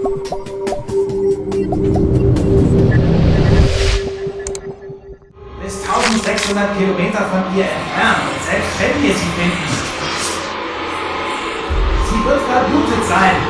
Bis 1600 Kilometer von ihr entfernt, selbst wenn wir sie finden. Sie wird verblutet sein.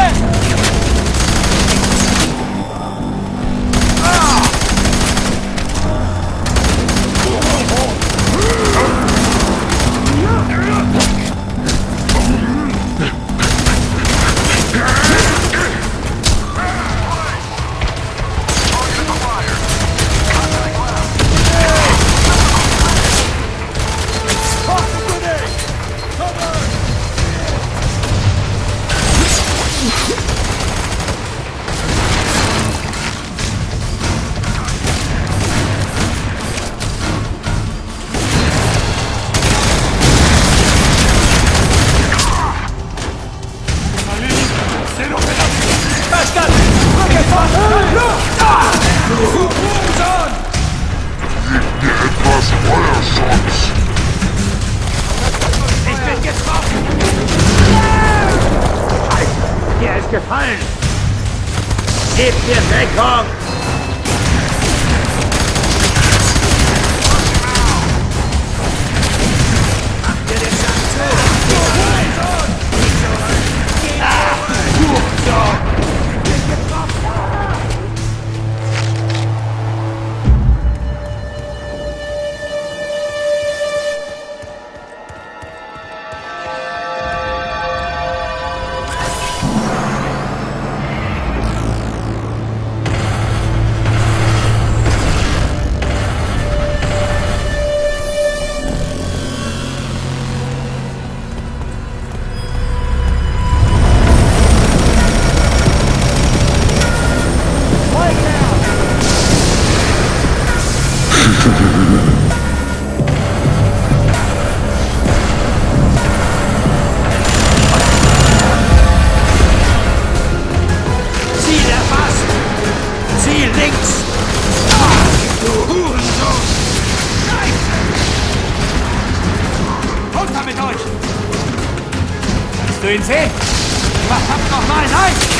Etwas Feuerschutz. Ich bin getroffen! Der ist gefallen! Gebt mir Deckung! Sehen? Verdammt nochmal, nein!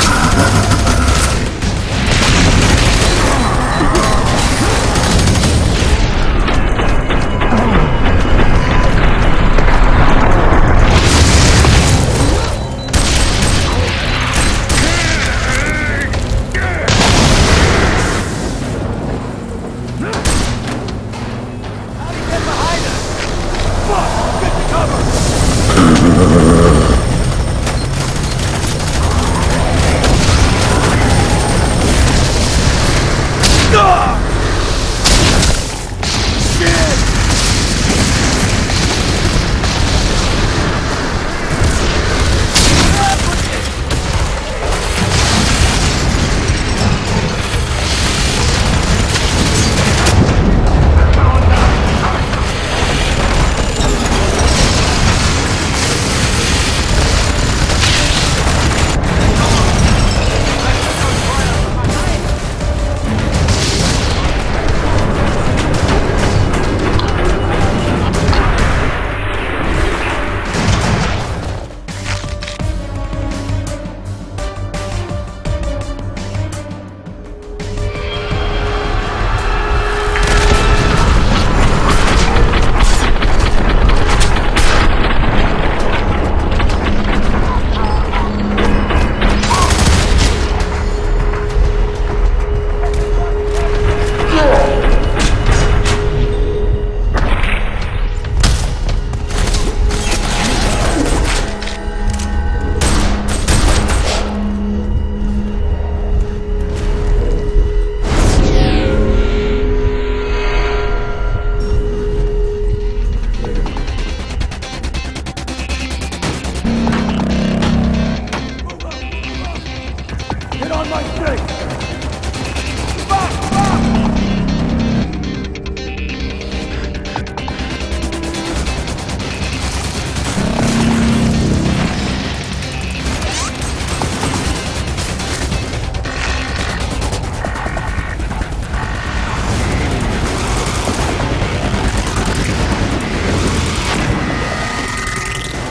On my!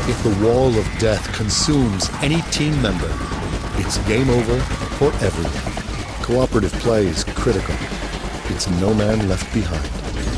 If the wall of death consumes any team member, it's game over for everyone. Cooperative play is critical. It's no man left behind.